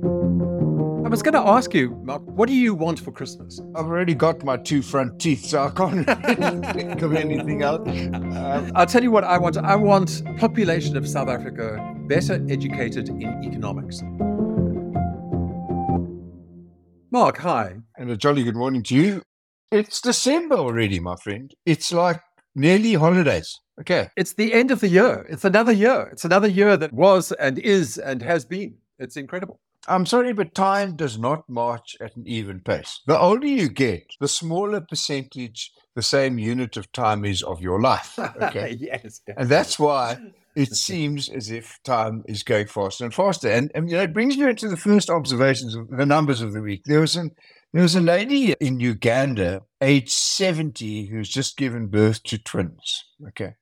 I was going to ask you, Mark, what do you want for Christmas? I've already got my two front teeth, so I can't think of anything else. Um, I'll tell you what I want. I want population of South Africa better educated in economics. Mark, hi. and a jolly good morning to you. It's December already, my friend. It's like nearly holidays. Okay. It's the end of the year. It's another year. It's another year that was and is and has been. It's incredible. I'm sorry, but time does not march at an even pace. The older you get, the smaller percentage the same unit of time is of your life. Okay. yes. And that's why it seems as if time is going faster and faster. And, and you know, it brings me into the first observations of the numbers of the week. There was an there was a lady in Uganda, age 70, who's just given birth to twins. Okay.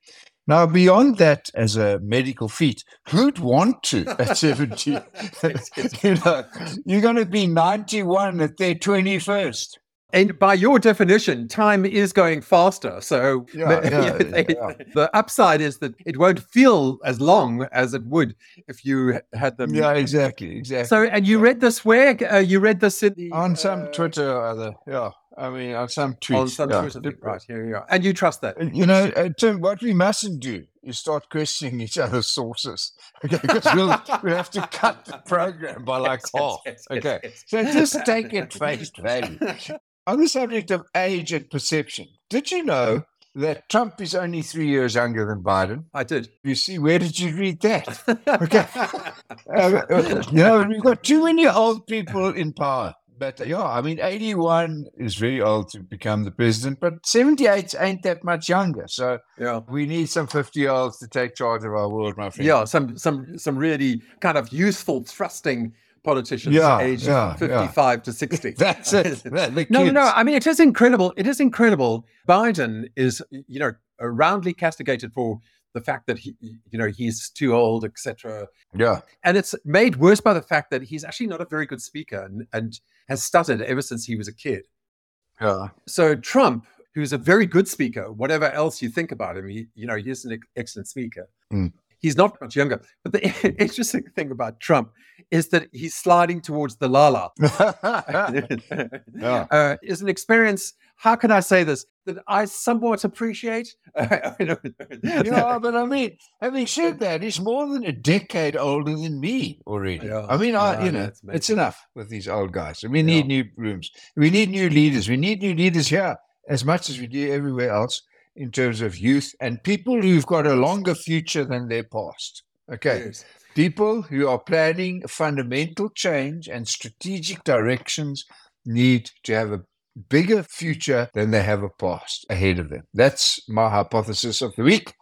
Now, beyond that, as a medical feat, who'd want to at 70? you know, you're going to be 91 at their 21st. And by your definition, time is going faster. So Yeah, yeah, they- yeah. the upside is that it won't feel as long as it would if you had them. Yeah, exactly, exactly. So, and you read this where? Uh, you read this in the, on some uh, Twitter or other, yeah. I mean, on some tweets. on some yeah. Twitter. Right, here you are. And you trust that. You know, uh, Tim, what we mustn't do is start questioning each other's sources. Okay, because we'll, we'll have to cut the program by like Yes, half. yes, yes, okay, so just take it face value. On the subject of age and perception, did you know that Trump is only three years younger than Biden? I did. You see, where did you read that? Okay. Uh, you know, we've got too many old people in power. But yeah, I mean, 81 is very old to become the president, but 78 ain't that much younger. So yeah. we need some 50 year olds to take charge of our world, my friend. Yeah, some some some really kind of useful, thrusting politicians Yeah, aged yeah, yeah. 55 to 60. That's it. No, no, no. I mean, it is incredible. It is incredible. Biden is, you know, roundly castigated for the fact that he, you know, he's too old, etc. Yeah. And it's made worse by the fact that he's actually not a very good speaker and, and has stuttered ever since he was a kid. Yeah. So Trump, who's a very good speaker, whatever else you think about him, he, you know, he's an excellent speaker. Mm. He's not much younger. But the interesting thing about Trump is that he's sliding towards the Lala. Yeah. uh, is an experience. How can I say this? That I somewhat appreciate. yeah, but I mean, having said that, he's more than a decade older than me already. Yeah. I mean, I, Yeah, you know, it's enough with these old guys. We need new rooms. We need new leaders. We need new leaders here as much as we do everywhere else in terms of youth and people who've got a longer future than their past. Okay. Yes. People who are planning fundamental change and strategic directions need to have a bigger future than they have a past ahead of them. That's my hypothesis of the week.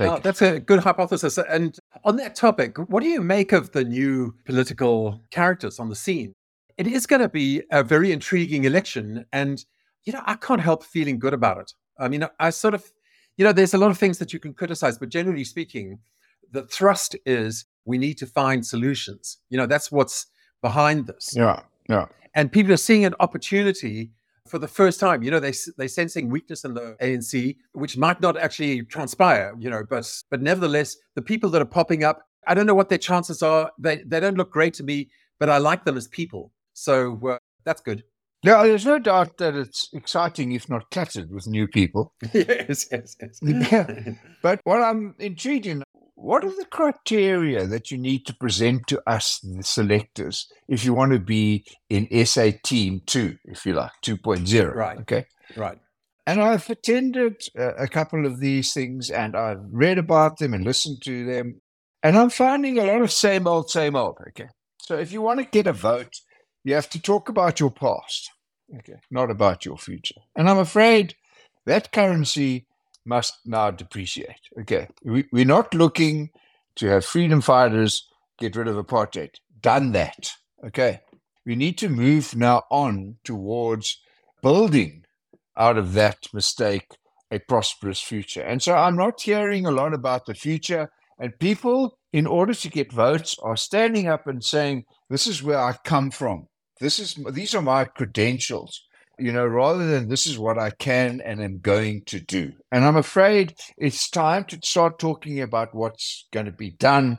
Oh, that's a good hypothesis. And on that topic, what do you make of the new political characters on the scene? It is going to be a very intriguing election. And, you know, I can't help feeling good about it. I mean, I sort of, you know, there's a lot of things that you can criticize, but generally speaking, the thrust is we need to find solutions. You know, that's what's behind this. Yeah, yeah. And people are seeing an opportunity for the first time. You know, they they're sensing weakness in the ANC, which might not actually transpire. You know, but but nevertheless, the people that are popping up, I don't know what their chances are. They they don't look great to me, but I like them as people, so uh, that's good. Yeah, there's no doubt that it's exciting, if not cluttered, with new people. yes, yes, yes. Yeah. But what I'm intrigued in, what are the criteria that you need to present to us, the selectors, if you want to be in SA Team 2, if you like, 2.0? Right. Okay. right. And I've attended uh, a couple of these things and I've read about them and listened to them. And I'm finding a lot of same old, same old. Okay. So if you want to get a vote, you have to talk about your past. Okay. Not about your future. And I'm afraid that currency must now depreciate. Okay. We, we're not looking to have freedom fighters get rid of apartheid. Done that. Okay. We need to move now on towards building out of that mistake a prosperous future. And so I'm not hearing a lot about the future. And people, in order to get votes, are standing up and saying, This is where I come from. This is these are my credentials, you know, rather than this is what I can and am going to do. And I'm afraid it's time to start talking about what's going to be done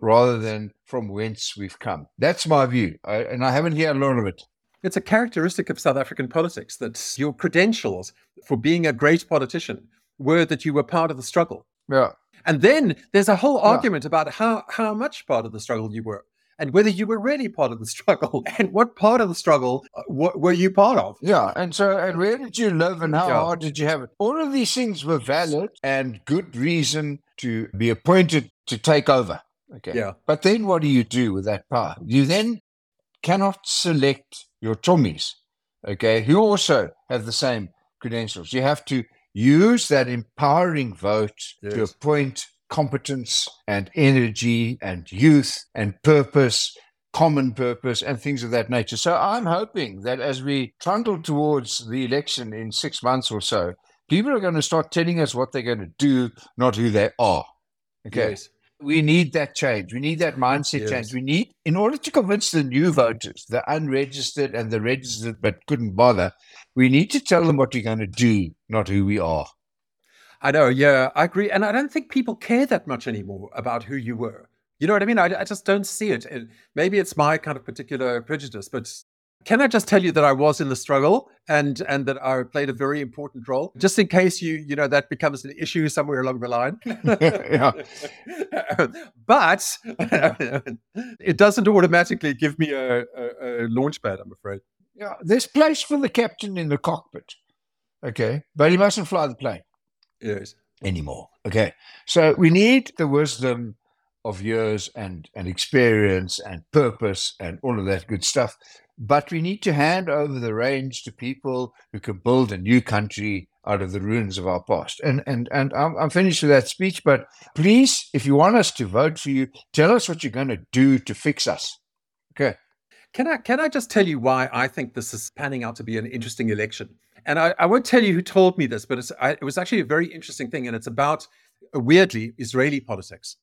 rather than from whence we've come. That's my view. I, and I haven't heard a lot of it. It's a characteristic of South African politics that your credentials for being a great politician were that you were part of the struggle. Yeah. And then there's a whole argument yeah. about how, how much part of the struggle you were and whether you were really part of the struggle and what part of the struggle uh, were you part of. Yeah. And so, and where did you live and how yeah. hard did you have it? All of these things were valid and good reason to be appointed to take over. Okay. Yeah. But then what do you do with that power? You then cannot select your chommies, okay, who also have the same credentials. You have to use that empowering vote yes. to appoint competence and energy and youth and purpose, common purpose, and things of that nature. So I'm hoping that as we trundle towards the election in six months or so, people are going to start telling us what they're going to do, not who they are. Okay. Yes. We need that change. We need that mindset yes. change. We need, in order to convince the new voters, the unregistered and the registered but couldn't bother, we need to tell them what we're going to do, not who we are. I know. Yeah, I agree. And I don't think people care that much anymore about who you were. You know what I mean? I, I just don't see it. it. Maybe it's my kind of particular prejudice, but can I just tell you that I was in the struggle and and that I played a very important role, just in case you you know that becomes an issue somewhere along the line. but it doesn't automatically give me a, a, a launch pad. I'm afraid. Yeah, there's place for the captain in the cockpit. Okay, but he mustn't fly the plane. Yes. Anymore. Okay, so we need the wisdom of years and and experience and purpose and all of that good stuff but we need to hand over the reins to people who can build a new country out of the ruins of our past. And and and I'm, I'm finished with that speech. But please, if you want us to vote for you, tell us what you're going to do to fix us. Okay. Can I can I just tell you why I think this is panning out to be an interesting election? And I, I won't tell you who told me this, but I, it was actually a very interesting thing, and it's about uh, weirdly Israeli politics.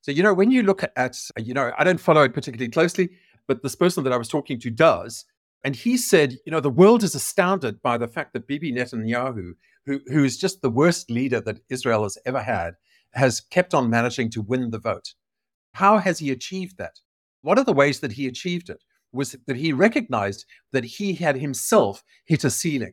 So you know when you look at you know I don't follow it particularly closely, but this person that I was talking to does. And he said, you know, the world is astounded by the fact that Bibi Netanyahu, who, who is just the worst leader that Israel has ever had, has kept on managing to win the vote. How has he achieved that? One of the ways that he achieved it was that he recognized that he had himself hit a ceiling.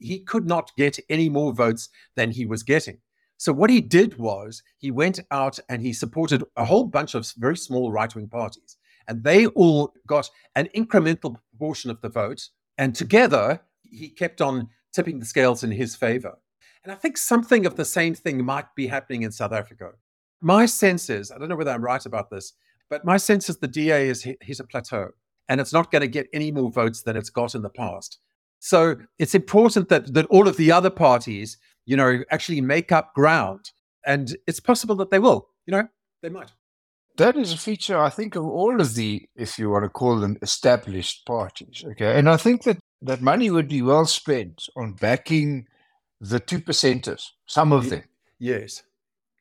He could not get any more votes than he was getting. So what he did was he went out and he supported a whole bunch of very small right wing parties and they all got an incremental proportion of the vote. And together, he kept on tipping the scales in his favor. And I think something of the same thing might be happening in South Africa. My sense is, I don't know whether I'm right about this, but my sense is the DA has hit, hit a plateau and it's not going to get any more votes than it's got in the past. So it's important that that all of the other parties, you know, actually make up ground. And it's possible that they will, you know, they might that is a feature, I think, of all of the, if you want to call them, established parties. Okay, and I think that that money would be well spent on backing the two percenters, some of them. Yes.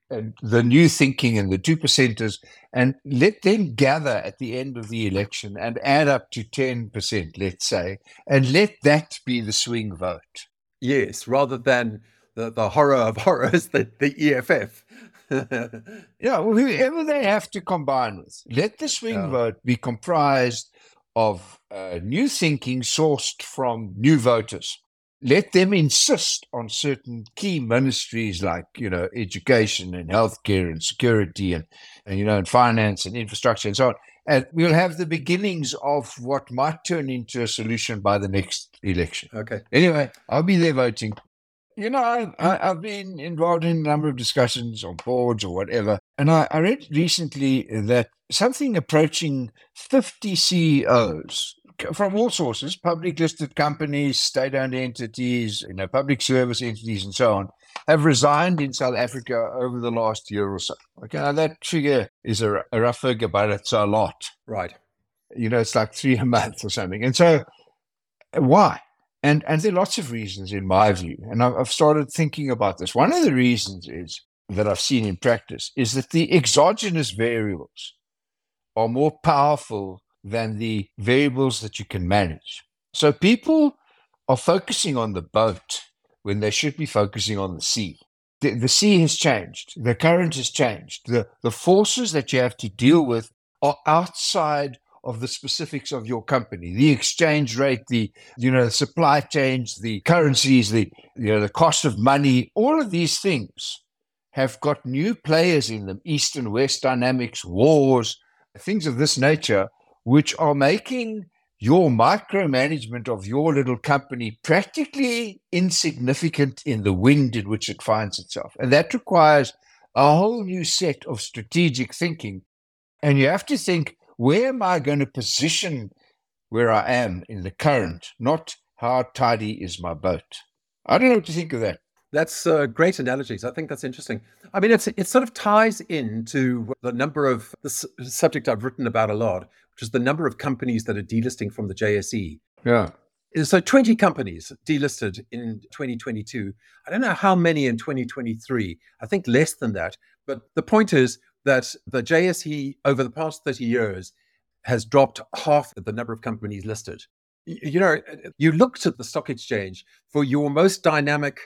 And the new thinking and the two percenters, and let them gather at the end of the election and add up to 10%, let's say, and let that be the swing vote. Yes, rather than the, the horror of horrors, the, the EFF. yeah, well, whoever they have to combine with, let the swing vote be comprised of uh, new thinking sourced from new voters. Let them insist on certain key ministries like, you know, education and healthcare and security and, and you know, and finance and infrastructure and so on. And we'll have the beginnings of what might turn into a solution by the next election. Okay. Anyway, I'll be there voting. You know, I, I, have been involved in a number of discussions on boards or whatever. And I, I read recently that something approaching 50 CEOs from all sources, public listed companies, state owned entities, you know, public service entities, and so on, have resigned in South Africa over the last year or so. Okay, now that figure is a, a rough figure, but it's a lot. Right. You know, it's like three a month or something. And so, uh, why? And, and there are lots of reasons, in my view. And I've, I've started thinking about this. One of the reasons is that I've seen in practice is that the exogenous variables are more powerful than the variables that you can manage. So people are focusing on the boat when they should be focusing on the sea. the, the sea has changed, the current has changed, the, the forces that you have to deal with are outside of the specifics of your company the exchange rate the you know the supply chains the currencies the you know the cost of money all of these things have got new players in them east and west dynamics wars things of this nature which are making your micromanagement of your little company practically insignificant in the wind in which it finds itself. And that requires a whole new set of strategic thinking. And you have to think, where am I going to position where I am in the current, not how tidy is my boat? I don't know what to think of that. That's uh, great analogies. I think that's interesting. I mean, it's it sort of ties into the number of the subject I've written about a lot, which is the number of companies that are delisting from the JSE. Yeah. So 20 companies delisted in 2022. I don't know how many in 2023. I think less than that. But the point is that the JSE over the past 30 years has dropped half the number of companies listed. You know, you looked at the stock exchange for your most dynamic,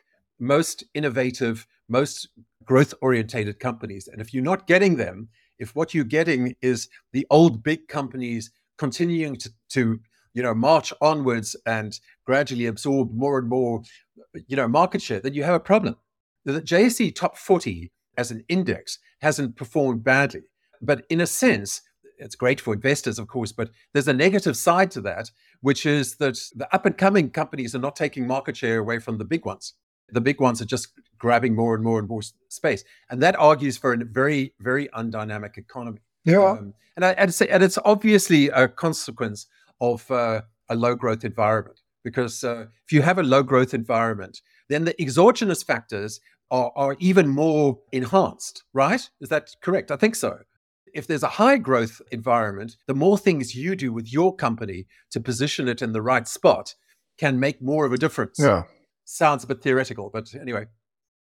most innovative, most growth orientated companies. And if you're not getting them, if what you're getting is the old big companies continuing to, to you know march onwards and gradually absorb more and more you know market share then you have a problem. The JSE top 40 as an index hasn't performed badly. But in a sense it's great for investors of course but there's a negative side to that which is that the up and coming companies are not taking market share away from the big ones the big ones are just grabbing more and more and more space, and that argues for a very, very undynamic economy. Yeah, um, and I, and, say, and it's obviously a consequence of uh, a low growth environment because uh, if you have a low growth environment, then the exogenous factors are, are even more enhanced. Right? Is that correct? I think so if there's a high growth environment, the more things you do with your company to position it in the right spot can make more of a difference. Yeah sounds a bit theoretical, but anyway.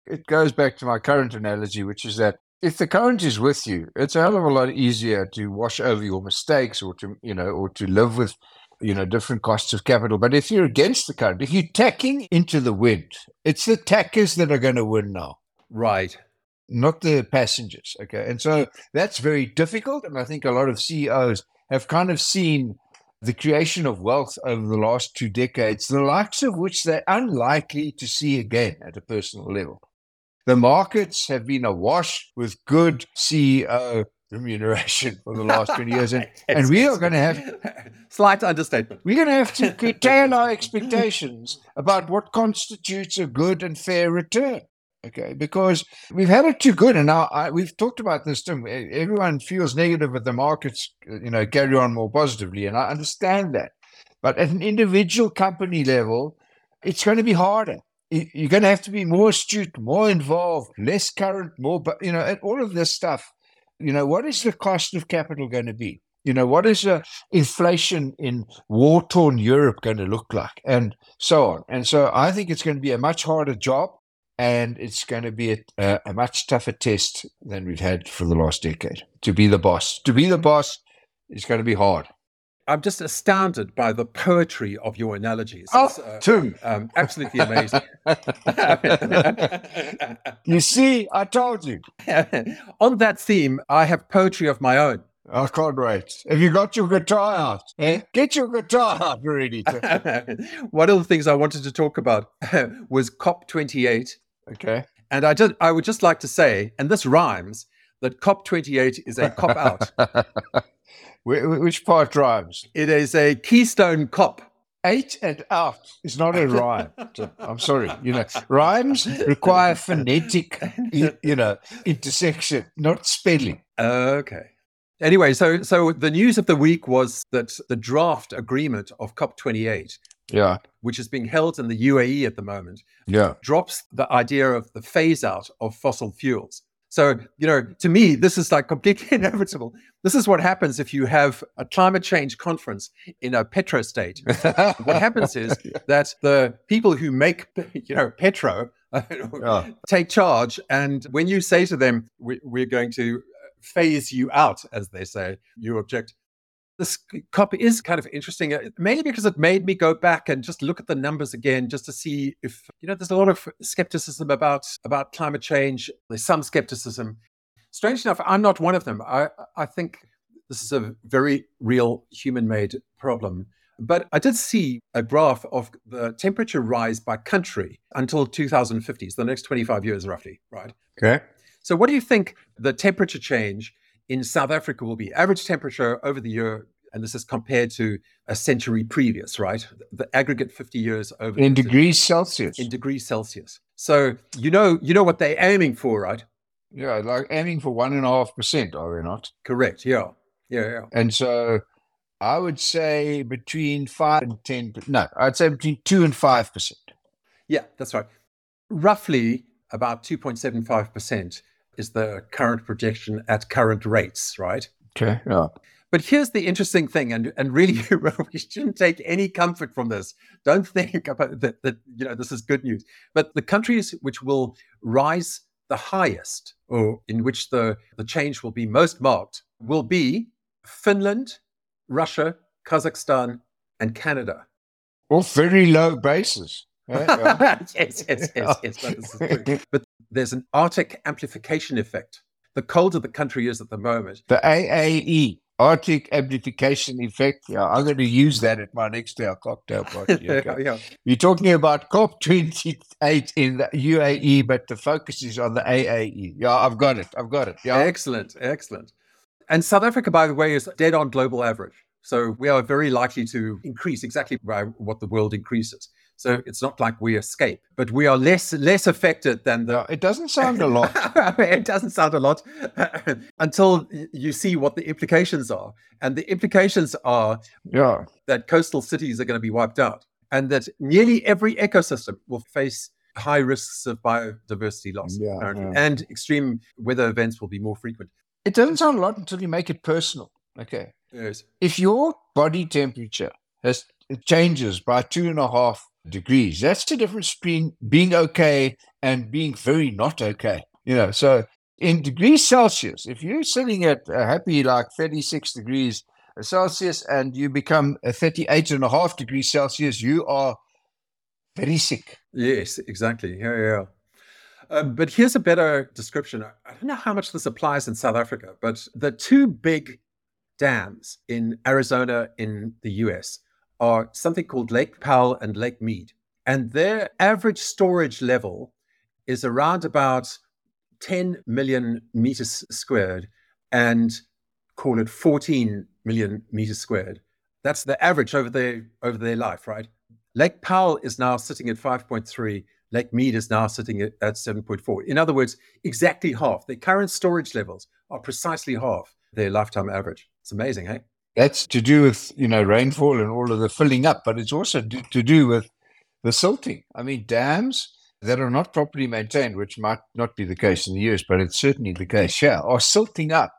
It goes back to my current analogy, which is that if the current is with you, it's a hell of a lot easier to wash over your mistakes or to, you know, or to live with, you know, different costs of capital. But if you're against the current, if you're tacking into the wind, it's the tackers that are going to win now. Right. Not the passengers. Okay. And so that's very difficult. And I think a lot of CEOs have kind of seen the creation of wealth over the last two decades, the likes of which they're unlikely to see again at a personal level. The markets have been awash with good CEO remuneration for the last 20 years. And, and we are going to have slight understatement. We're going to have to curtail our expectations about what constitutes a good and fair return. Okay, because we've had it too good, and now I, we've talked about this too. Everyone feels negative, but the markets, you know, carry on more positively, and I understand that. But at an individual company level, it's going to be harder. You're going to have to be more astute, more involved, less current, more, but you know, all of this stuff. You know, what is the cost of capital going to be? You know, what is the inflation in war torn Europe going to look like? And so on. And so I think it's going to be a much harder job and it's going to be a, a, much tougher test than we've had for the last decade. To be the boss, to be the boss, is going to be hard. I'm just astounded by the poetry of your analogies. Oh, uh, too. Um, absolutely amazing. you see, I told you. On that theme, I have poetry of my own. I can't wait. Have you got your guitar out? Eh? Get your guitar out ready. One of the things I wanted to talk about was COP28 Okay. And I just I would just like to say, and this rhymes, that COP28 is a cop out. Which part rhymes? It is a keystone cop. Eight and out is not a rhyme. I'm sorry. You know, rhymes require phonetic, you know, intersection, not spelling. Okay. Anyway, so so the news of the week was that the draft agreement of COP28 yeah, which is being held in the UAE at the moment, yeah, drops the idea of the phase out of fossil fuels. So, you know, to me, this is like completely inevitable. This is what happens if you have a climate change conference in a petro state. what happens is that the people who make, you know, petro yeah. take charge. And when you say to them, we, we're going to uh, phase you out, as they say, you object this COP is kind of interesting, uh, mainly because it made me go back and just look at the numbers again, just to see if you know. There's a lot of skepticism about about climate change. There's some skepticism. Strange enough, I'm not one of them. I I think this is a very real human-made problem. But I did see a graph of the temperature rise by country until 2050, so the next 25 years roughly, right? Okay. So, what do you think the temperature change in South Africa will be? Average temperature over the year, and this is compared to a century previous, right? The aggregate 50 years over in degrees Celsius. In degrees Celsius. So you know, you know what they're aiming for, right? Yeah, like aiming for one and a half percent, are they not? Correct. Yeah. Yeah. Yeah. And so I would say between five and ten. No, I'd say between two and five percent. Yeah, that's right. Roughly about two point seven five percent is the current projection at current rates, right? Okay. Yeah. But here's the interesting thing, and, and really, we shouldn't take any comfort from this. Don't think about that, that, you know, this is good news. But the countries which will rise the highest, or in which the, the change will be most marked, will be Finland, Russia, Kazakhstan, and Canada. All very low bases. Eh? yes, yes, yes, yes. But, but there's an Arctic amplification effect. The colder the country is at the moment. The AAE, Arctic amplification effect. Yeah, I'm going to use that at my next day cocktail party. Okay. yeah. You're talking about COP28 in the UAE, but the focus is on the AAE. Yeah, I've got it. I've got it. Yeah. Excellent. Excellent. And South Africa, by the way, is dead on global average. So we are very likely to increase exactly by what the world increases. So it's not like we escape, but we are less less affected than the. it doesn't sound a lot. it doesn't sound a lot until you see what the implications are, and the implications are yeah that coastal cities are going to be wiped out, and that nearly every ecosystem will face high risks of biodiversity loss, yeah, yeah. and extreme weather events will be more frequent. It doesn't sound a lot until you make it personal. Okay. Yes. If your body temperature has it changes by two and a half degrees. That's the difference between being okay and being very not okay. You know, so in degrees Celsius, if you're sitting at a happy like 36 degrees Celsius and you become a 38 and a half degrees Celsius, you are very sick. Yes, exactly. Yeah, yeah. Um, but here's a better description. I don't know how much this applies in South Africa, but the two big dams in Arizona in the US are something called Lake Powell and Lake Mead. And their average storage level is around about 10 million meters squared and call it 14 million meters squared. That's the average over their over their life, right? Lake Powell is now sitting at 5.3. Lake Mead is now sitting at, at 7.4. In other words, exactly half. Their current storage levels are precisely half their lifetime average. It's amazing, hey? That's to do with you know rainfall and all of the filling up, but it's also do, to do with the silting. I mean, dams that are not properly maintained, which might not be the case in the US, but it's certainly the case here, are silting up.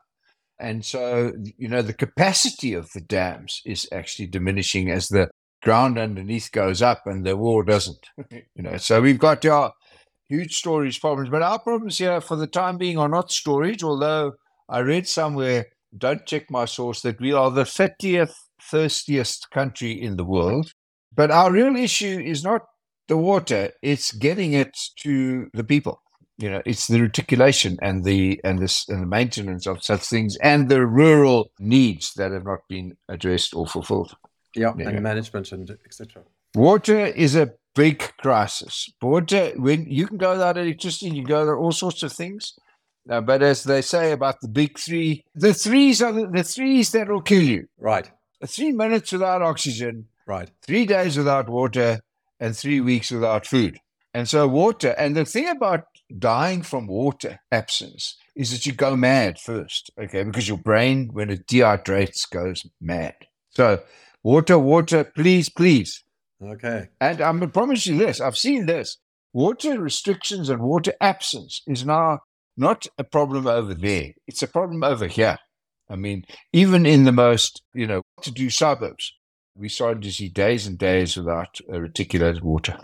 And so, you know, the capacity of the dams is actually diminishing as the ground underneath goes up and the wall doesn't. you know, so we've got our huge storage problems, but our problems here for the time being are not storage, although I read somewhere don't check my source, that we are the 30th thirstiest country in the world. But our real issue is not the water, it's getting it to the people. You know, it's the reticulation and the and this and the maintenance of such things and the rural needs that have not been addressed or fulfilled. Yeah, yeah. and management and etc. Water is a big crisis. Water, when you can go without electricity, you can go without all sorts of things. Uh, but as they say about the big three, the threes are the, the threes that will kill you. Right. Three minutes without oxygen. Right. Three days without water and three weeks without food. And so water, and the thing about dying from water absence is that you go mad first, okay, because your brain, when it dehydrates, goes mad. So water, water, please, please. Okay. And I'm going to promise you this I've seen this. Water restrictions and water absence is now not a problem over there. It's a problem over here. I mean, even in the most, you know, to do suburbs, we started to see days and days without uh, reticulated water.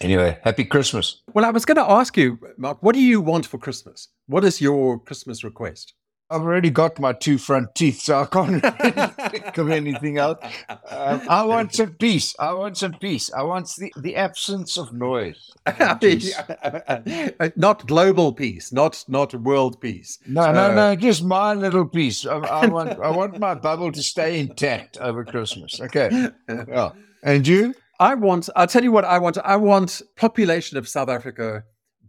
Anyway, happy Christmas. Well, I was going to ask you, Mark, what do you want for Christmas? What is your Christmas request? I've already got my two front teeth, so I can't really think of anything else. Um, I want some peace. I want some peace. I want the, the absence of noise. not global peace, not not world peace. No, no, uh, no, just my little piece. I, I want I want my bubble to stay intact over Christmas. Okay. Yeah. And you? I want. I'll tell you what I want. I want population of South Africa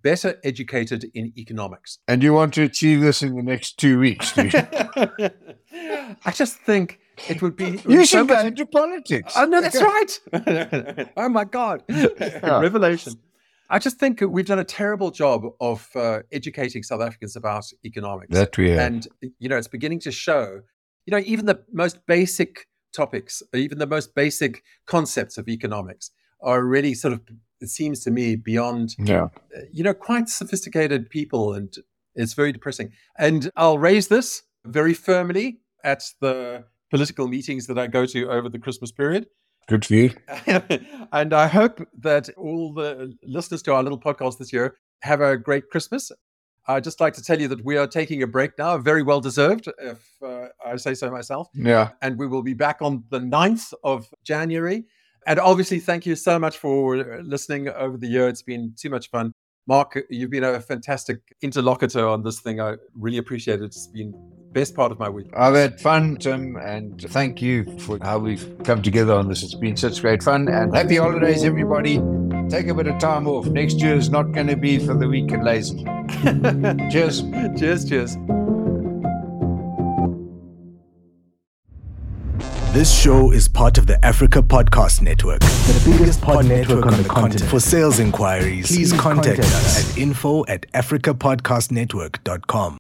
better educated in economics. And you want to achieve this in the next two weeks, do you? I just think it would be. you should so go much... into politics. Oh, no, that's right. oh, my God. Yeah. Revelation. I just think we've done a terrible job of uh, educating South Africans about economics. That we have. And, you know, it's beginning to show, you know, even the most basic topics, even the most basic concepts of economics are really sort of it seems to me beyond yeah. Uh, you know quite sophisticated people and it's very depressing and i'll raise this very firmly at the political meetings that i go to over the christmas period good for you and i hope that all the listeners to our little podcast this year have a great christmas I'd just like to tell you that we are taking a break now, very well deserved, if uh, I say so myself. Yeah. And we will be back on the 9th of January and obviously, thank you so much for listening over the year. It's been too much fun. Mark, you've been a fantastic interlocutor on this thing. I really appreciate it. It's been the best part of my week. I've had fun, Tim, and thank you for how we've come together on this. It's been such great fun. And happy holidays, everybody. Take a bit of time off. Next year is not going to be for the weak and lazy. cheers. Cheers, cheers. This show is part of the Africa Podcast Network, the biggest pod network on the continent. For sales inquiries, please contact us at info at africapodcastnetwork.com.